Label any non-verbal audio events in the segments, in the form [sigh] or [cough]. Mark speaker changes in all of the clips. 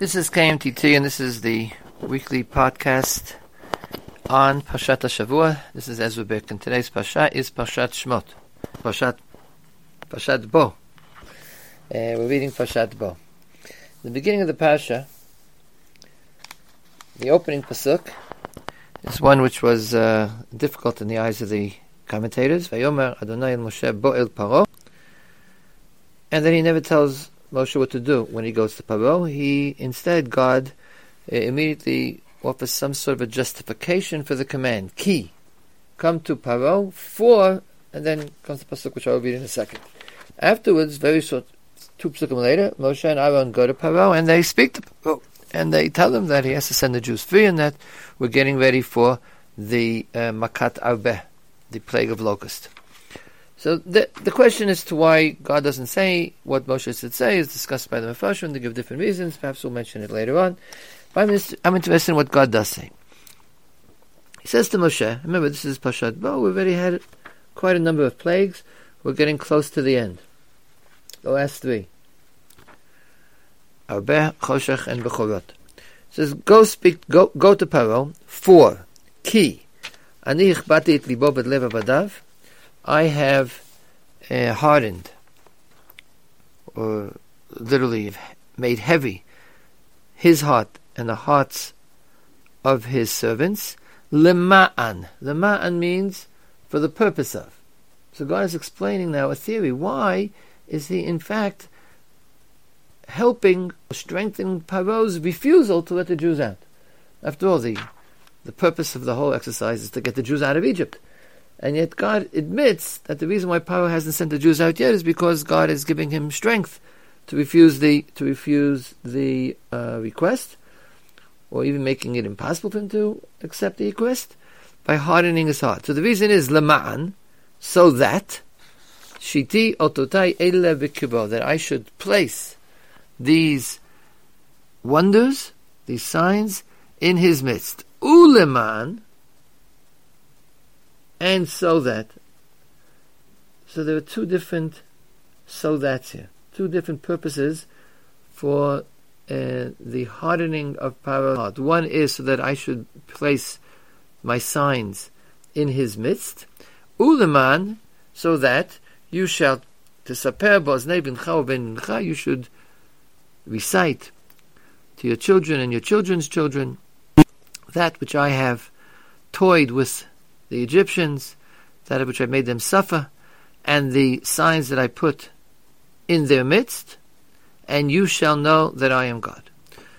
Speaker 1: This is KMTT, and this is the weekly podcast on Pashat Shavua. This is Ezra Bick, and today's Pashat is Pashat Shmot. Pashat, Pashat Bo. Uh, we're reading Pashat Bo. The beginning of the Pasha, the opening Pasuk, is one which was uh, difficult in the eyes of the commentators. And then he never tells Moshe what to do when he goes to Paro. He instead God uh, immediately offers some sort of a justification for the command. Ki, come to Paro for, and then comes the pasuk which I will read in a second. Afterwards, very short, two pasukim later, Moshe and Aaron go to Paro and they speak to Paro and they tell him that he has to send the Jews free and that we're getting ready for the uh, Makat Arbeh, the plague of locust. So the the question as to why God doesn't say what Moshe should say is discussed by the Mepharshim. They give different reasons. Perhaps we'll mention it later on. But I'm, I'm interested in what God does say. He says to Moshe, remember this is Pashat Bo, we've already had quite a number of plagues. We're getting close to the end. The last three. Arbeh, Choshech, and Bechorot. says, go speak, go, go to Paro, four, ki, ani ichbati et libo b'lev avadav, I have uh, hardened, or literally made heavy, his heart and the hearts of his servants. Lema'an. Lema'an means for the purpose of. So God is explaining now a theory. Why is he in fact helping, strengthening Paro's refusal to let the Jews out? After all, the, the purpose of the whole exercise is to get the Jews out of Egypt. And yet God admits that the reason why Paro hasn't sent the Jews out yet is because God is giving him strength to refuse the to refuse the uh, request, or even making it impossible for him to accept the request by hardening his heart. So the reason is lema'an, so that shiti ototai ele that I should place these wonders, these signs in his midst. Uleman, and so that. So there are two different so that's here, two different purposes for uh, the hardening of Paro's heart. One is so that I should place my signs in his midst. Uleman, so that you shall to saper boznei bincha ben you should recite to your children and your children's children that which I have toyed with the Egyptians, that which I made them suffer, and the signs that I put in their midst, and you shall know that I am God.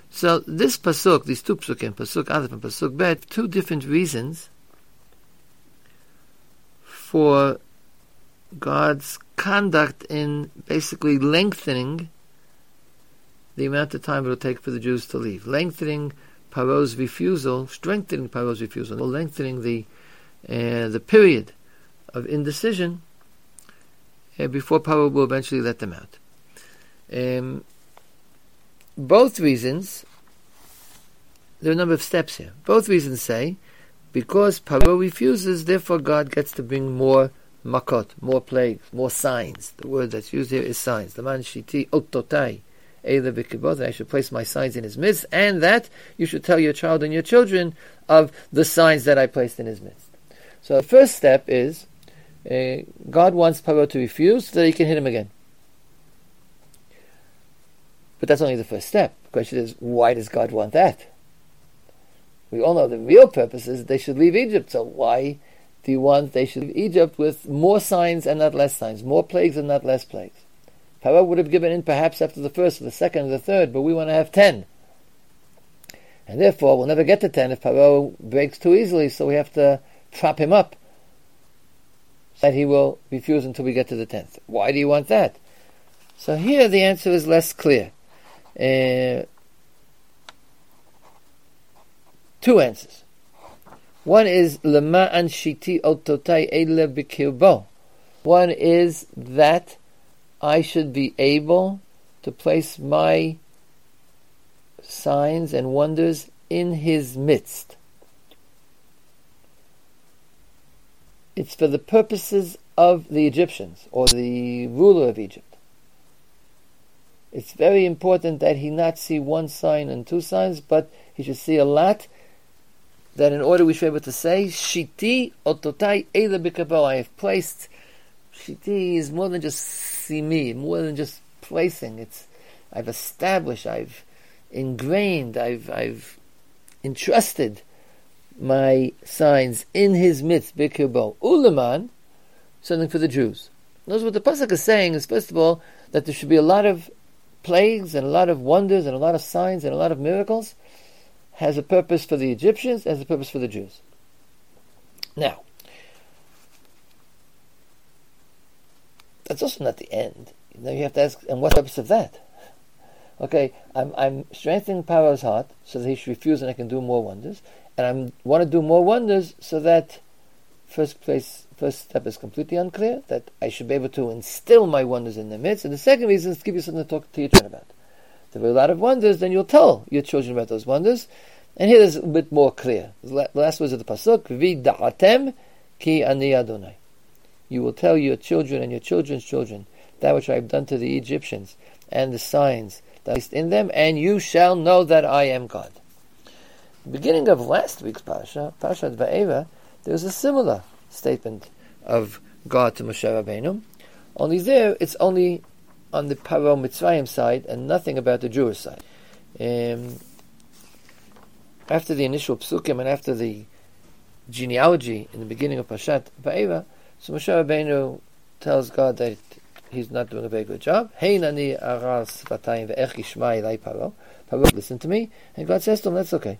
Speaker 1: So this pasuk, these two pasukim, pasuk Aleph and pasuk Bet, two different reasons for God's conduct in basically lengthening the amount of time it will take for the Jews to leave, lengthening Paro's refusal, strengthening Paro's refusal, or lengthening the uh, the period of indecision uh, before Paro will eventually let them out. Um, both reasons, there are a number of steps here. Both reasons say, because Paro refuses, therefore God gets to bring more makot, more plagues, more signs. The word that's used here is signs. The man shiti ototai. I should place my signs in his midst, and that you should tell your child and your children of the signs that I placed in his midst. So the first step is uh, God wants Paro to refuse so that he can hit him again. But that's only the first step. The question is, why does God want that? We all know the real purpose is they should leave Egypt. So why do you want they should leave Egypt with more signs and not less signs, more plagues and not less plagues? Paro would have given in perhaps after the first or the second or the third, but we want to have ten. And therefore, we'll never get to ten if Paro breaks too easily, so we have to trap him up that he will refuse until we get to the tenth. Why do you want that? So here the answer is less clear. Uh, two answers. One is lema'an shiti ototai ele b'kirbo. One is that I should be able to place my signs and wonders in his midst. It's for the purposes of the Egyptians or the ruler of Egypt. it's very important that he not see one sign and two signs, but he should see a lot. That in order we should be able to say, Shiti ototai ela bikabo. I have placed. Shiti is more than just see me, more than just placing. It's I've established, I've ingrained, I've I've entrusted my signs in his midst, bikabo. Uleman, something for the Jews. Knows what the pasuk is saying is first of all that there should be a lot of plagues and a lot of wonders and a lot of signs and a lot of miracles has a purpose for the Egyptians, has a purpose for the Jews. Now, that's also not the end. Now you have to ask, and what purpose of that? Okay, I'm, I'm strengthening Pharaoh's heart so that he should refuse and I can do more wonders, and I want to do more wonders so that first place First step is completely unclear, that I should be able to instill my wonders in the midst. And the second reason is to give you something to talk to your children about. There are a lot of wonders, then you'll tell your children about those wonders. And here is a bit more clear. The last words of the Pasuk, Vida'atem ki ani Adonai. You will tell your children and your children's children that which I have done to the Egyptians and the signs that is in them, and you shall know that I am God. Beginning of last week's Parasha, Parashat Va'era, there was a similar statement of God to Moshe Rabbeinu. Only there, it's only on the Paro Mitzrayim side and nothing about the Jewish side. Um, after the initial psukim and after the genealogy in the beginning of Pashat Va'era, so Moshe Rabbeinu tells God that he's not doing a very good job. Hey nani aras Paro. Paro, listen to me. And God says to him, that's okay.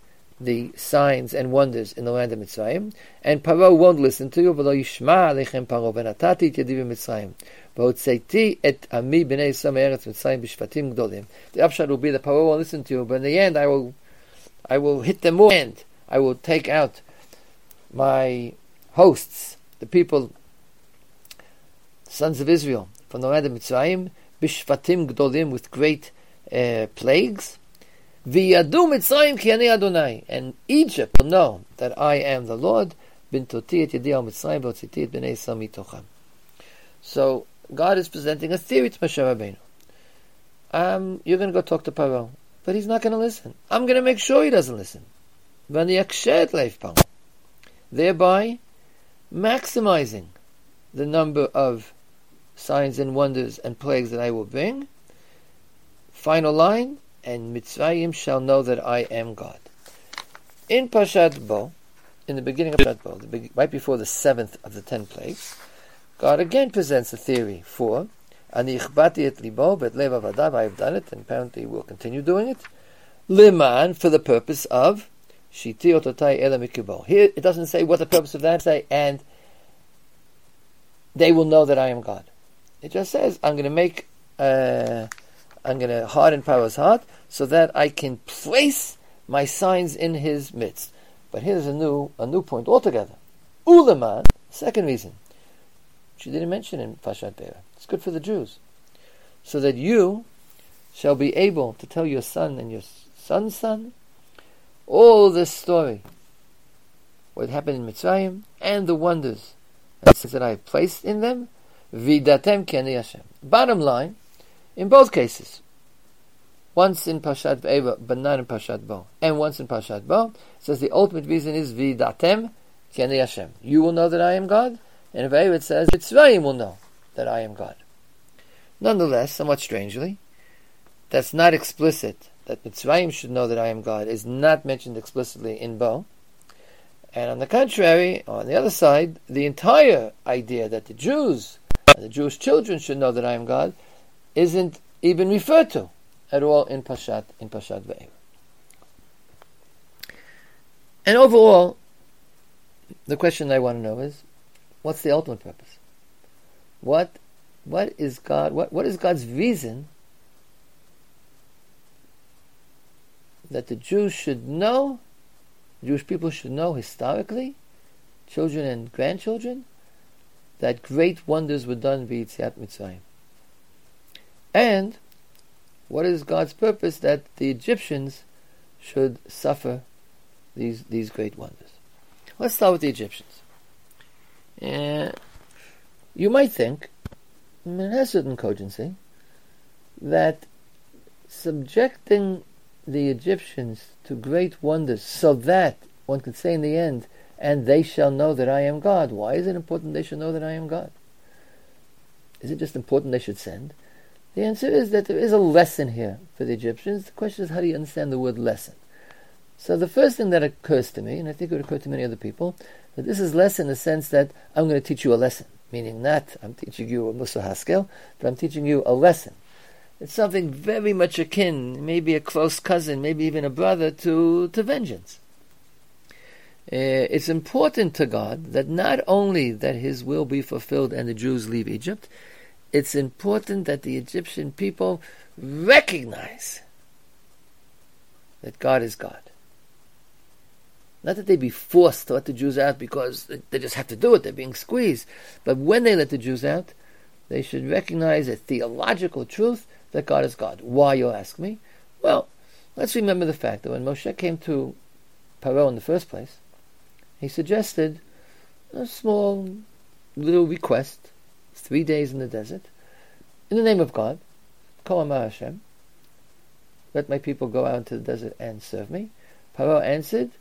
Speaker 1: the signs and wonders in the land of Mitzrayim, and Paro won't listen to you, v'lo yishma alechem Paro, v'natati et yadi b'Mitzrayim, v'hotzeiti et ami b'nei Yisrael me'eretz Mitzrayim b'shvatim gdolim. The upshot will be that Paro won't listen to you, but in the end I will, I will hit them more, and I will take out my hosts, the people, sons of Israel, from the land of Mitzrayim, b'shvatim gdolim, with great uh, plagues, Adonai. And Egypt will know that I am the Lord. So God is presenting a theory to Moshe Rabbeinu. Um, you're going to go talk to Paro, but he's not going to listen. I'm going to make sure he doesn't listen. Thereby maximizing the number of signs and wonders and plagues that I will bring. Final line, and Mitzrayim shall know that I am God. In Pashat Bo, in the beginning of Pashat Bo, right before the seventh of the ten plagues, God again presents a theory for Ani ichbati et libo bet lev avadav, I have done it, and apparently will continue doing it. Liman, for the purpose of Shiti ototai ela Here it doesn't say what the purpose of that say, and they will know that I am God. It just says, I'm going to make uh, I'm going to harden Pharaoh's heart so that I can place my signs in his midst. But here's a new a new point altogether. Ulaman, second reason, she didn't mention in Pashat Be'er. It's good for the Jews. So that you shall be able to tell your son and your son's son all this story. What happened in Mitzrayim and the wonders and that I placed in them. Vidatem. Bottom line, in both cases. Once in Pashat Va'era, but not in Pashat Bo. And once in Pashat Bo, says the ultimate reason is Vidatem Kene Hashem. You will know that I am God. And in Va'era it says, Mitzrayim will know that I am God. Nonetheless, somewhat strangely, that's not explicit. That Mitzrayim should know that I am God is not mentioned explicitly in Bo. And on the contrary, on the other side, the entire idea that the Jews the Jewish children should know that I am God isn't even referred to at all in Pashat in Pashat Ve'er. And overall, the question I want to know is, what's the ultimate purpose? What what is God what, what is God's reason that the Jews should know, Jewish people should know historically, children and grandchildren, that great wonders were done by Yitziat Mitzrayim. And what is God's purpose? That the Egyptians should suffer these these great wonders. Let's start with the Egyptians. Uh, you might think, and it has certain cogency, that subjecting the Egyptians to great wonders so that one could say in the end, and they shall know that I am God. Why is it important they should know that I am God? Is it just important they should send? The answer is that there is a lesson here for the Egyptians. The question is, how do you understand the word lesson? So the first thing that occurs to me, and I think it would occur to many other people, that this is lesson in the sense that I'm going to teach you a lesson. Meaning not I'm teaching you a Musar Haskel, but I'm teaching you a lesson. It's something very much akin, maybe a close cousin, maybe even a brother to, to vengeance. Uh, it's important to God that not only that His will be fulfilled and the Jews leave Egypt, it's important that the Egyptian people recognize that God is God. Not that they be forced to let the Jews out because they just have to do it, they're being squeezed. But when they let the Jews out, they should recognize a theological truth that God is God. Why, you'll ask me? Well, let's remember the fact that when Moshe came to Paro in the first place, he suggested a small little request, three days in the desert, in the name of God, Kol Hashem, let my people go out into the desert and serve me. Paro answered,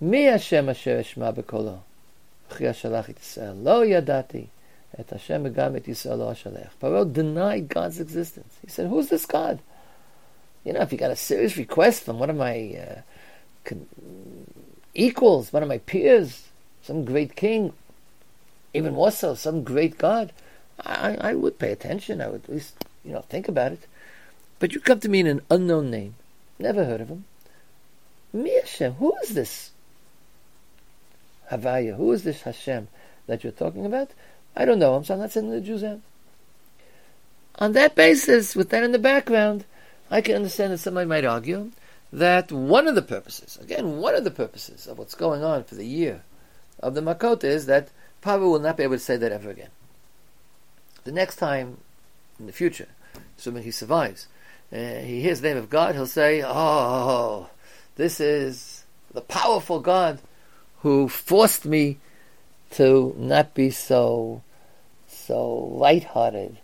Speaker 1: Mi Hashem asher eshma Yisrael, lo yadati, et Hashem et Yisrael. Paro denied God's existence. He said, who's this God? You know, if you got a serious request from one of my uh, equals, one of my peers, some great king, even more so, some great God, I, I would pay attention. I would at least, you know, think about it. But you come to me in an unknown name, never heard of him. Hashem, who is this? Havaya, who is this Hashem that you're talking about? I don't know him, so I'm not sending the Jews out. On that basis, with that in the background, I can understand that somebody might argue that one of the purposes, again, one of the purposes of what's going on for the year of the Makot is that Paro will not be able to say that ever again. The next time in the future, assuming he survives, uh, he hears the name of God, he'll say, Oh, this is the powerful God who forced me to not be so so light-hearted,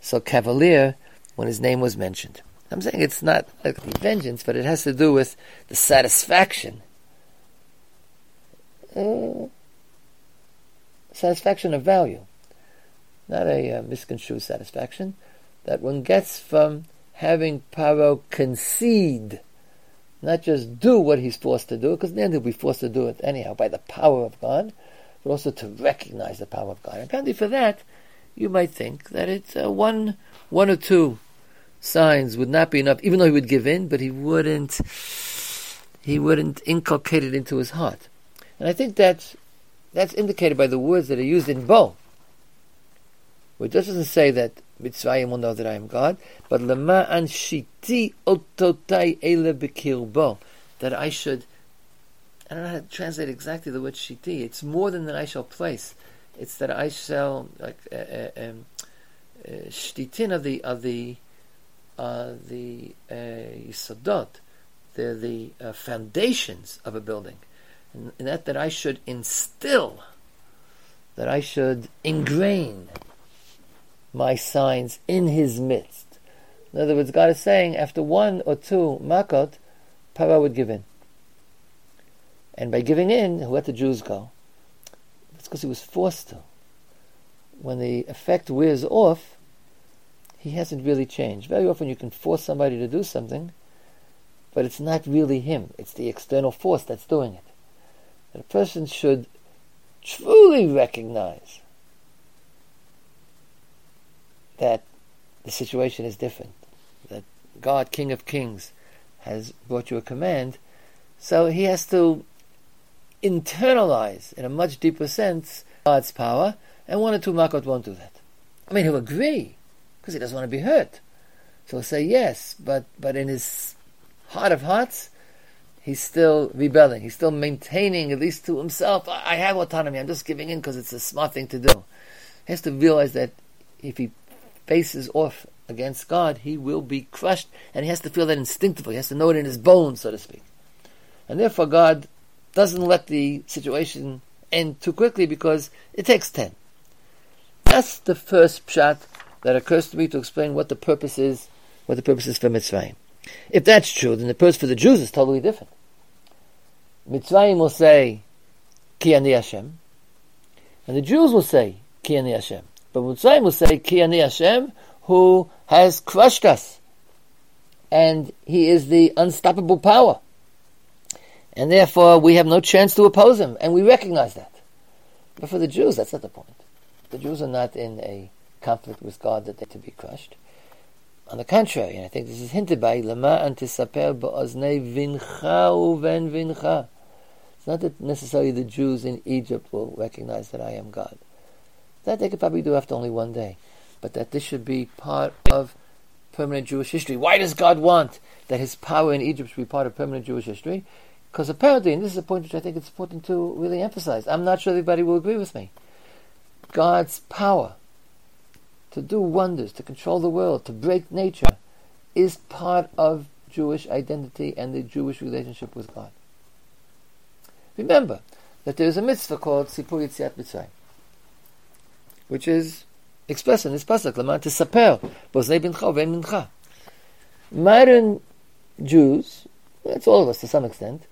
Speaker 1: so cavalier when his name was mentioned. I'm saying it's not like vengeance, but it has to do with the satisfaction. Uh, satisfaction of value. Not a uh, misconstrued satisfaction that one gets from having Paro concede, not just do what he's forced to do, because then he'll be forced to do it anyhow by the power of God, but also to recognize the power of God. And apparently for that, you might think that it's uh, one, one or two signs would not be enough, even though he would give in, but he wouldn't, he wouldn't inculcate it into his heart. And I think that's, that's indicated by the words that are used in Bo. It doesn't say that Mitzrayim will know that I am God, but Lema an shiti ototai ele bekirbo, that I should, I don't know how to translate exactly the word shiti, it's more than that I shall place. It's that I shall, like, uh, uh, um, uh, of the, of the, uh, the uh, yisodot, they're the uh, foundations of a building. And, that that I should instill, that I should ingrain my signs in his midst. In other words, God is saying after one or two makot, Paro would give in. And by giving in, let the Jews go? It's because he was forced to. When the effect wears off, he hasn't really changed. Very often you can force somebody to do something, but it's not really him. It's the external force that's doing it. That a person should truly recognize that the situation is different. That God, King of Kings, has brought you a command. So he has to internalize, in a much deeper sense, God's power, and one or two Makot won't do that. I mean, he'll agree, because he doesn't want to be hurt. So he'll say yes, but, but in his heart of hearts, he's still rebelling. He's still maintaining, at least to himself, I have autonomy. I'm just giving in because it's a smart thing to do. He has to realize that if he faces off against God, he will be crushed, and he has to feel that instinctively. He has to know it in his bones, so to speak. And therefore, God doesn't let the situation end too quickly because it takes ten. That's the first pshat that occurs to me to explain what the purpose is, what the purpose is for Mitzrayim. If that's true, then the purpose for the Jews is totally different. Mitzrayim will say, Ki ani Hashem, and the Jews will say, Ki ani Hashem. But Mitzrayim will say, Ki ani Hashem, who has crushed us. And he is the unstoppable power. And therefore, we have no chance to oppose him, and we recognize that. But for the Jews, that's not the point. The Jews are not in a conflict with God that they're to be crushed. On the contrary, and I think this is hinted by Lama antisaper ba'oznei vincha uven vincha. It's not that necessarily the Jews in Egypt will recognize that I am God. That they could probably do after only one day. But that this should be part of permanent Jewish history. Why does God want that his power in Egypt should be part of permanent Jewish history? Because apparently, and this is a point which I think it's important to really emphasize, I'm not sure everybody will agree with me. God's power to do wonders, to control the world, to break nature, is part of Jewish identity and the Jewish relationship with God. Remember that there is a mitzvah called Sipur Yetziat Mitzrayim, which is expressed in this pasuk, Laman to Saper, Boznei Bincha Ven Mincha. Modern Jews, that's all of us to some extent,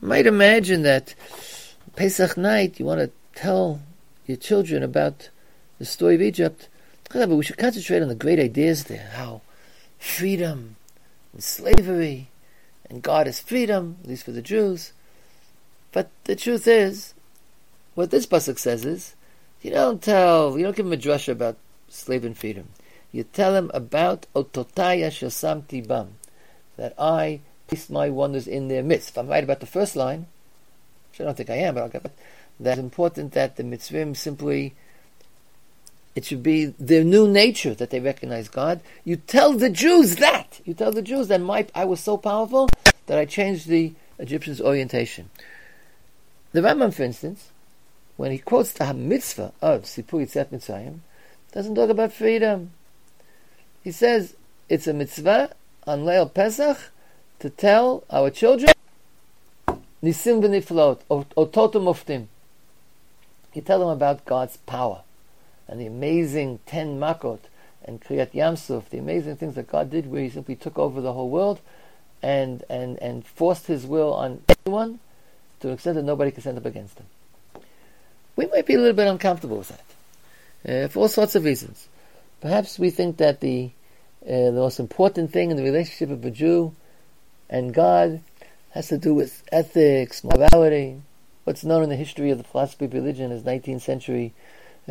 Speaker 1: might imagine that Pesach night you want to tell your children about the story of Egypt. But we should concentrate on the great ideas there, how freedom and slavery and God is freedom, at least for the Jews. But the truth is, what this pasuk says is, you don't tell, you don't give him a drush about slave and freedom. You tell him about ototaya shasamti bam, that I placed my wonders in their midst. If I'm right about the first line, which I don't think I am, but I'll get back that it's important that the mitzvim simply it should be their new nature that they recognize God. You tell the Jews that. You tell the Jews that my I was so powerful that I changed the Egyptians' orientation. The Rambam, for instance, when he quotes the mitzvah of Sipur Yitzat Mitzrayim, doesn't talk about freedom. He says it's a mitzvah on Leil Pesach to tell our children nisim v'niflot, ototum oftim you tell them about God's power and the amazing ten makot and Kriyat Yamsuf, the amazing things that God did where he simply took over the whole world and, and, and forced his will on anyone to an extent that nobody could stand up against him. We might be a little bit uncomfortable with that uh, for all sorts of reasons. Perhaps we think that the uh, the most important thing in the relationship of a Jew and God has to do with ethics, morality, what's known in the history of the philosophy of religion as 19th century,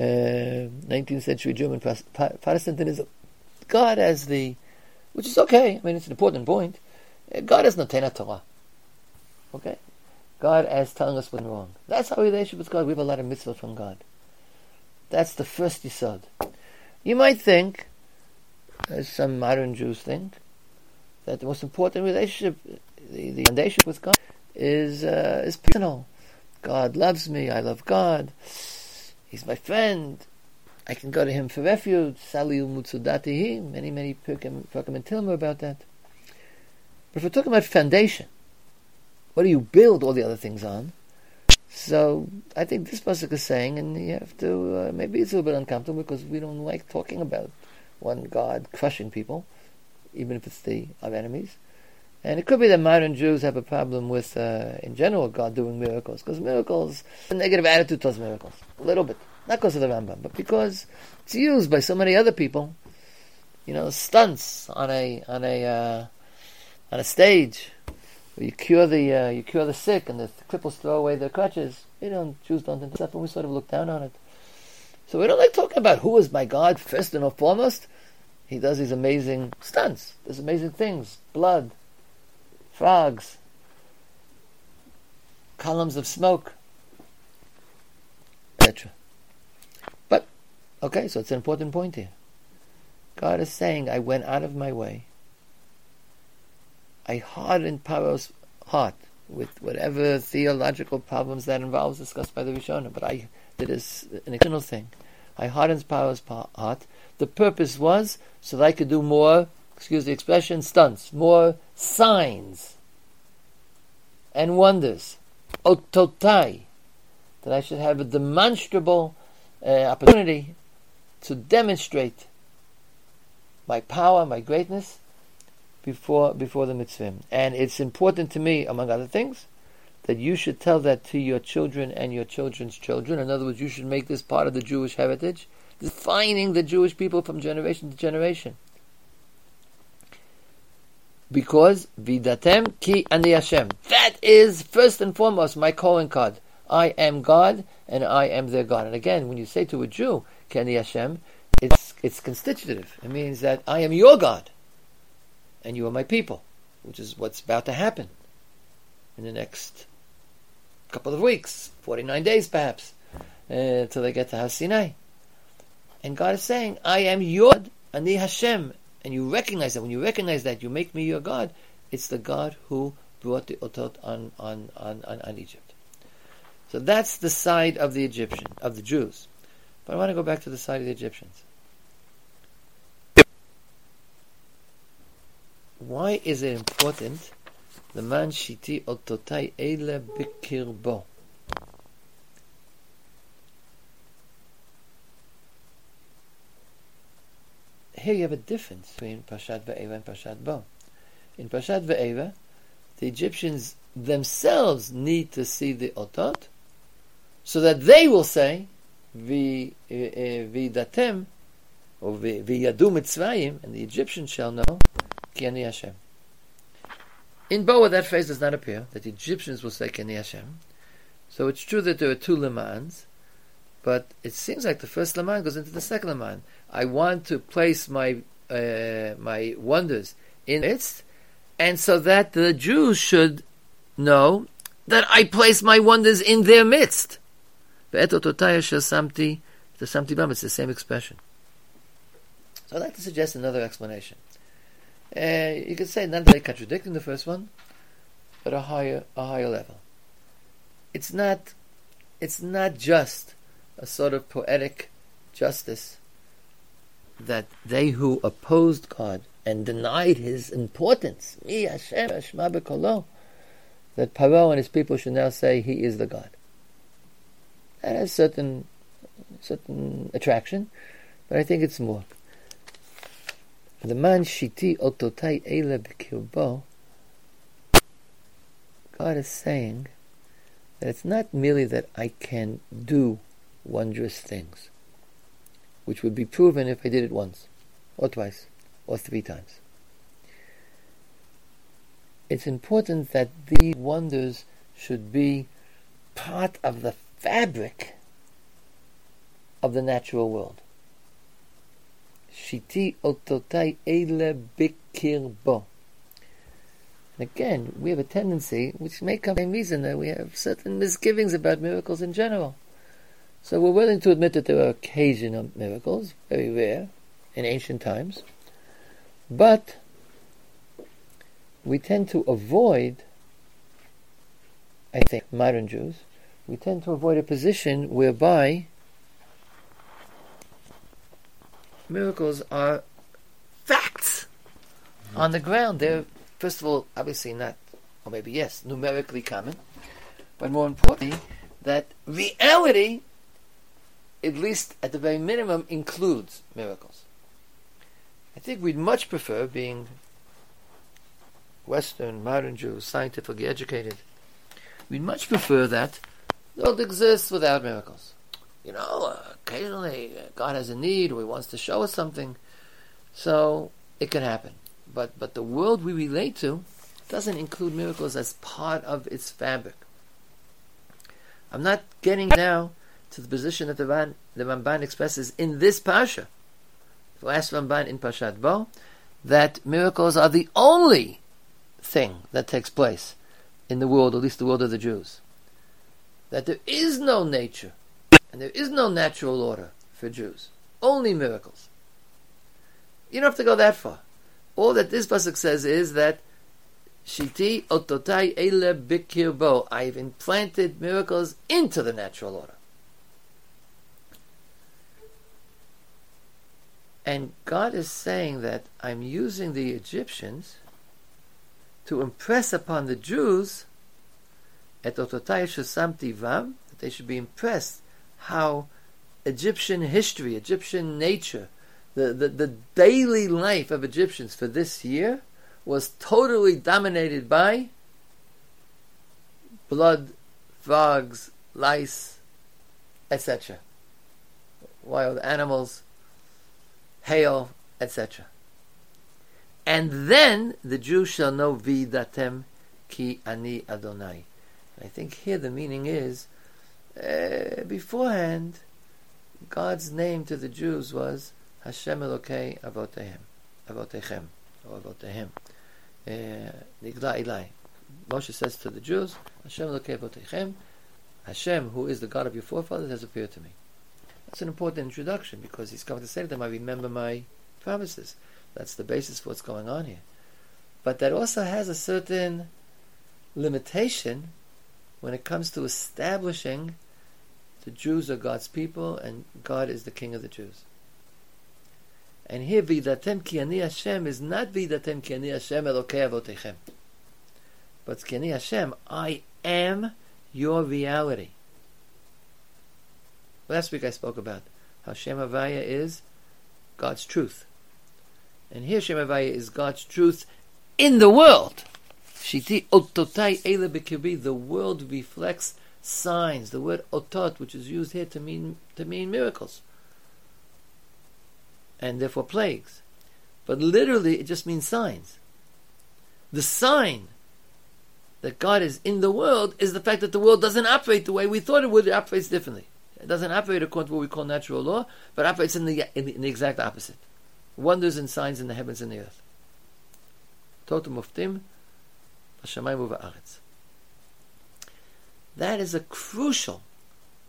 Speaker 1: 19th century German Protestantism. God as the, which is okay. I mean, it's an important point. Uh, God as Notena Torah. Okay, God as telling us what's wrong. That's our relationship with God. We have a lot of mitzvahs from God. That's the first yisod. You might think, as some modern Jews think, that the most important relationship, the, the foundation with God, is uh, is personal. God loves me, I love God, He's my friend, I can go to Him for refuge, Salil many, many Pirkim and Tilma about that. But if we're talking about foundation, what do you build all the other things on? So I think this pasuk is saying, and you have to uh, maybe it's a little bit uncomfortable because we don't like talking about one God crushing people, even if it's the our enemies. And it could be that modern Jews have a problem with, uh, in general, God doing miracles, because miracles, a negative attitude towards miracles, a little bit. Not because of the Rambam, but because it's used by so many other people. You know, stunts on a on a uh, on a stage where you cure the uh, you cure the sick and the cripples throw away their crutches. You know, Jews don't do stuff, and we sort of look down on it. So we don't like talking about who is my God first and foremost. He does these amazing stunts, these amazing things, blood, frogs, columns of smoke, etc. But, okay, so it's an important point here. God is saying, I went out of my way. I hardened Paro's heart with whatever theological problems that involves discussed by the Rishonim. But I did this an external thing. I hardened Paro's heart. The purpose was so that I could do more, excuse the expression, stunts, more signs and wonders. Ototai. That I should have a demonstrable uh, opportunity to demonstrate my power, my greatness, before before the mitzvah. And it's important to me, among other things, that you should tell that to your children and your children's children. In other words, you should make this part of the Jewish heritage, defining the Jewish people from generation to generation. Because vidatem ki ani Hashem. That is first and foremost my calling card. I am God and I am their God. And again, when you say to a Jew, Kani Hashem, it's it's constitutive. It means that I am your God and you are my people, which is what's about to happen in the next couple of weeks, 49 days perhaps, uh, till they get to Har. And God is saying, I am your Ani Hashem. And you recognize that. When you recognize that, you make me your God. It's the God who brought the Otot on, on, on, on, on Egypt. So that's the side of the Egyptian, of the Jews. But I want to go back to the side of the Egyptians. Why is it important? The man shiti ototai ele bikirbo. Here you have a difference between Pashat Va'era and Pashat Bo. In Pashat Va'era, the Egyptians themselves need to see the otot, so that they will say, "Vi eh, eh, datem," or "V'yadu mitzvayim," and the Egyptians shall know Kiani Hashem. In Boa, that phrase does not appear, that the Egyptians will say Kiani Hashem. So it's true that there are two Lemans, but it seems like the first Leman goes into the second Leman. I want to place my uh, my wonders in it, and so that the Jews should know that I place my wonders in their midst. It's the same expression. So I'd like to suggest another explanation. Uh, you could say not very contradicting the first one, but a higher a higher level. It's not it's not just a sort of poetic justice that they who opposed God and denied His importance, Mi Hashem Hashma that Paro and his people should now say He is the God. That has certain certain attraction, but I think it's more. The man shiti ototai ele b'kirbo, God is saying that it's not merely that I can do wondrous things, which would be proven if I did it once, or twice, or three times. It's important that these wonders should be part of the fabric of the natural world. Shiti ototai bikirbo. Again, we have a tendency, which may come from reason that we have certain misgivings about miracles in general. So we're willing to admit that there are occasional miracles, very rare, in ancient times. But we tend to avoid, I think, modern Jews, we tend to avoid a position whereby miracles are facts on the ground. They're, first of all, obviously not, or maybe yes, numerically common, but more importantly, that reality, at least at the very minimum, includes miracles. I think we'd much prefer being Western, modern Jews, scientifically educated. We'd much prefer that the world exists without miracles you know, uh, occasionally God has a need or He wants to show us something, so it can happen. But but the world we relate to doesn't include miracles as part of its fabric. I'm not getting now to the position that the, Ran, the Ramban expresses in this Pasha, the last Ramban in Pashat Bo, that miracles are the only thing that takes place in the world, at least the world of the Jews. That there is no nature and there is no natural order for Jews. Only miracles. You don't have to go that far. All that this pasuk says is that Shiti ototai ele bikirbo. I've implanted miracles into the natural order. And God is saying that I'm using the Egyptians to impress upon the Jews that they should be impressed how Egyptian history, Egyptian nature, the, the, the daily life of Egyptians for this year was totally dominated by blood, frogs, lice, etc. Wild animals, hail, etc. And then the Jews shall know vidatem ki ani Adonai. I think here the meaning is uh, beforehand, God's name to the Jews was Hashem Elokei Avotehem, Avotechem, or Avotehim. Uh, Nigla Ilai. Moshe says to the Jews, Hashem Elokei Avotechem, Hashem, who is the God of your forefathers, has appeared to me. That's an important introduction because he's going to say to them, I remember my promises. That's the basis for what's going on here. But that also has a certain limitation when it comes to establishing the Jews are God's people and God is the King of the Jews. And here, Vidatem ki ani Hashem is not Vidatem ki ani Hashem Elokei Avotechem. But ki ani Hashem, I am your reality. Last week I spoke about how Shem Havaya is God's truth. And here Shem Havaya is God's truth in the world. Shiti. The world reflects signs. The word otot, which is used here to mean to mean miracles, and therefore plagues, but literally it just means signs. The sign that God is in the world is the fact that the world doesn't operate the way we thought it would. It operates differently. It doesn't operate according to what we call natural law, but operates in the in the, in the exact opposite. Wonders and signs in the heavens and the earth. Muftim that is a crucial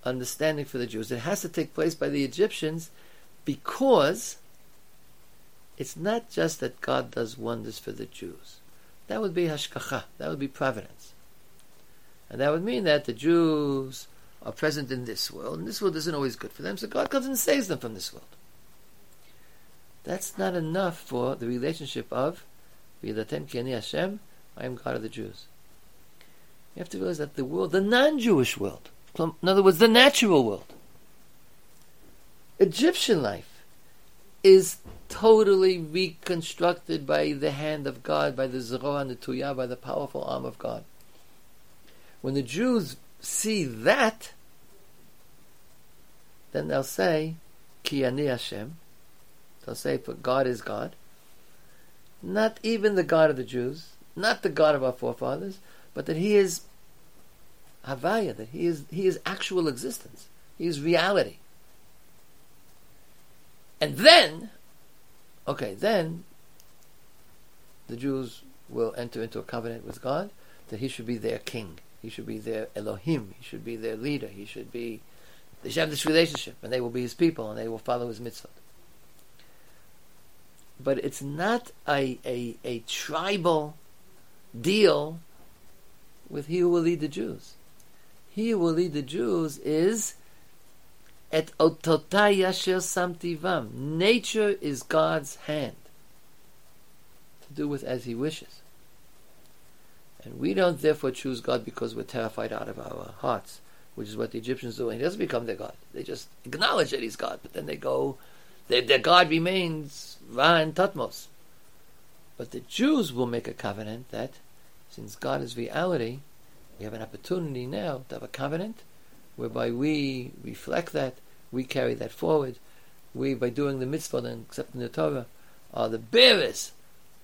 Speaker 1: understanding for the Jews. It has to take place by the Egyptians because it's not just that God does wonders for the Jews. That would be hashgacha. That would be providence. And that would mean that the Jews are present in this world, and this world isn't always good for them, so God comes and saves them from this world. That's not enough for the relationship of V'yidatem ki Hashem, I am God of the Jews. You have to realize that the world, the non-Jewish world, in other words, the natural world, Egyptian life, is totally reconstructed by the hand of God, by the Zeroah and the Tuyah, by the powerful arm of God. When the Jews see that, then they'll say, Ki ani Hashem. They'll say, for God is God. Not even the God of the Jews, not the God of our forefathers, but that He is Havaya, that He is He is actual existence. He is reality. And then, okay, then the Jews will enter into a covenant with God that He should be their king. He should be their Elohim. He should be their leader. He should be. They should have this relationship, and they will be His people, and they will follow His mitzvot but it's not a, a, a tribal deal with he who will lead the Jews. He who will lead the Jews is et ototai yasher samtivam. Nature is God's hand to do with as He wishes. And we don't therefore choose God because we're terrified out of our hearts, which is what the Egyptians do. And He doesn't become their God. They just acknowledge that He's God, but then they go, their, their God remains Ra and Tatmos. But the Jews will make a covenant that since God is reality, we have an opportunity now to have a covenant whereby we reflect that, we carry that forward. We, by doing the mitzvah and accepting the Torah, are the bearers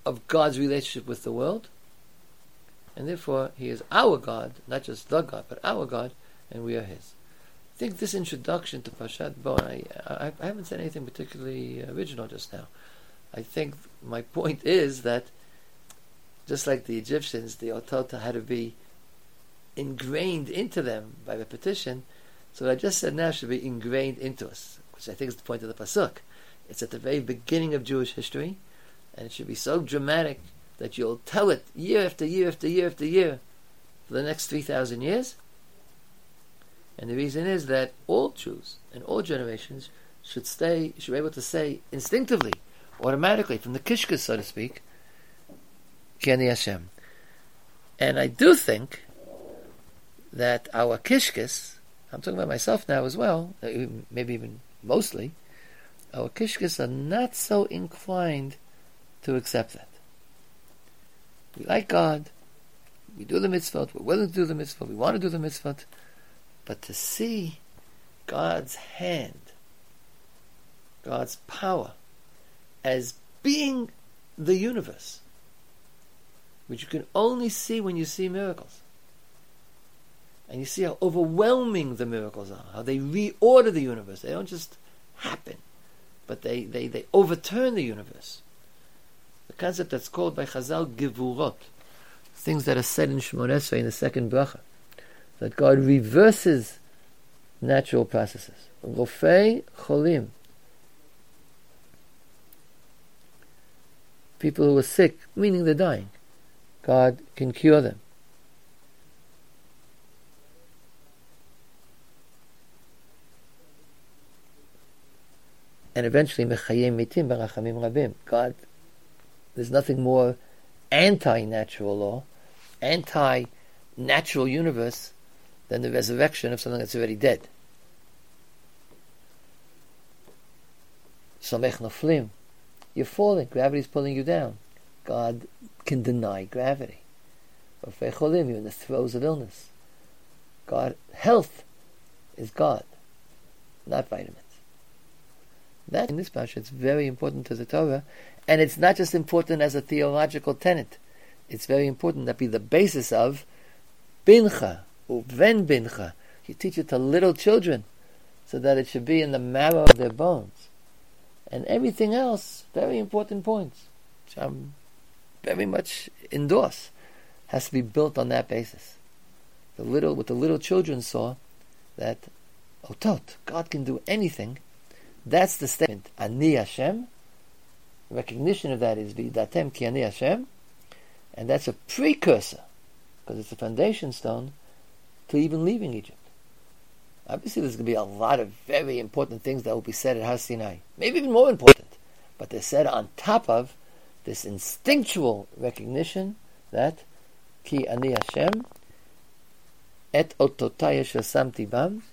Speaker 1: of God's relationship with the world. And therefore, He is our God, not just the God, but our God, and we are His. I think this introduction to Parshat Bo, I, I, I haven't said anything particularly original just now. I think my point [laughs] is that just like the Egyptians, the otota had to be ingrained into them by repetition. So what I just said now should be ingrained into us, which I think is the point of the pasuk. It's at the very beginning of Jewish history, and it should be so dramatic that you'll tell it year after year after year after year for the next 3,000 years? And the reason is that all Jews and all generations should stay, should be able to say instinctively, automatically, from the kishkas, so to speak, Kiani Hashem. And I do think that our kishkas, I'm talking about myself now as well, uh, maybe even mostly, our kishkas are not so inclined to accept that. We like God, we do the mitzvot, we're willing to do the mitzvot, we want to do the mitzvot, but to see God's hand, God's power, as being the universe, which you can only see when you see miracles. And you see how overwhelming the miracles are, how they reorder the universe. They don't just happen, but they, they, they overturn the universe. Concept that's called by Chazal Gevurot, things that are said in Shemon Esrei in the second bracha, that God reverses natural processes. Rofei cholim. People who are sick, meaning they're dying, God can cure them. And eventually, mechayim mitim barachamim rabim. God, there's nothing more anti-natural law, anti-natural universe than the resurrection of something that's already dead. Samech noflim. You're falling. Gravity's pulling you down. God can deny gravity. You're in the throes of illness. God, health is God, not vitamins. That in this passage, it's very important to the Torah, and it's not just important as a theological tenet. It's very important that be the basis of bincha, uven bincha. You teach it to little children, so that it should be in the marrow of their bones, and everything else, very important points, which I'm very much endorse, has to be built on that basis. The little, what the little children saw, that oh, otot, God can do anything. That's the statement. Ani Hashem. Recognition of that is vidatem ki ani Hashem, and that's a precursor, because it's a foundation stone to even leaving Egypt. Obviously, there's going to be a lot of very important things that will be said at Har Sinai, maybe even more important, but they're said on top of this instinctual recognition that ki ani Hashem et ototai samti bam.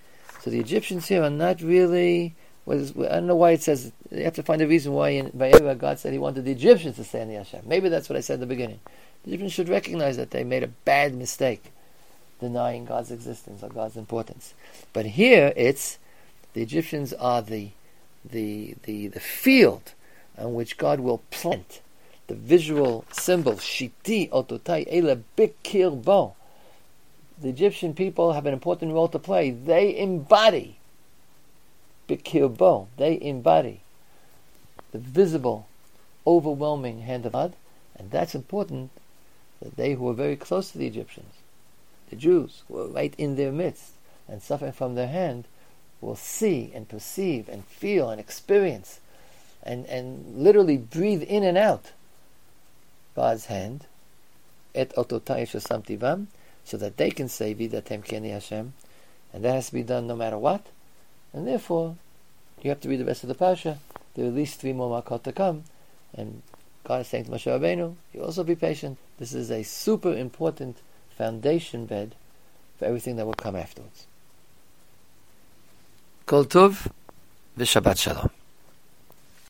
Speaker 1: So the Egyptians here are not really. I don't know why it says. You have to find a reason why in Va'era God said He wanted the Egyptians to say the Hashem. Maybe that's what I said in the beginning. The Egyptians should recognize that they made a bad mistake, denying God's existence or God's importance. But here it's the Egyptians are the the the the field on which God will plant the visual symbol shiti ototai ele bikir bo. The Egyptian people have an important role to play. They embody bikir bo. They embody the visible, overwhelming hand of God, and that's important. That they who were very close to the Egyptians, the Jews, who were right in their midst and suffering from their hand, will see and perceive and feel and experience and, and literally breathe in and out God's hand, et ototai samtivam, so that they can say vidatem keni Hashem, and that has to be done no matter what. And therefore, you have to read the rest of the pasha. There are at least three more makot to come, and God is saying to Moshe Rabbeinu, you also be patient. This is a super important foundation bed for everything that will come afterwards. Kol Tov, v'Shabbat Shalom.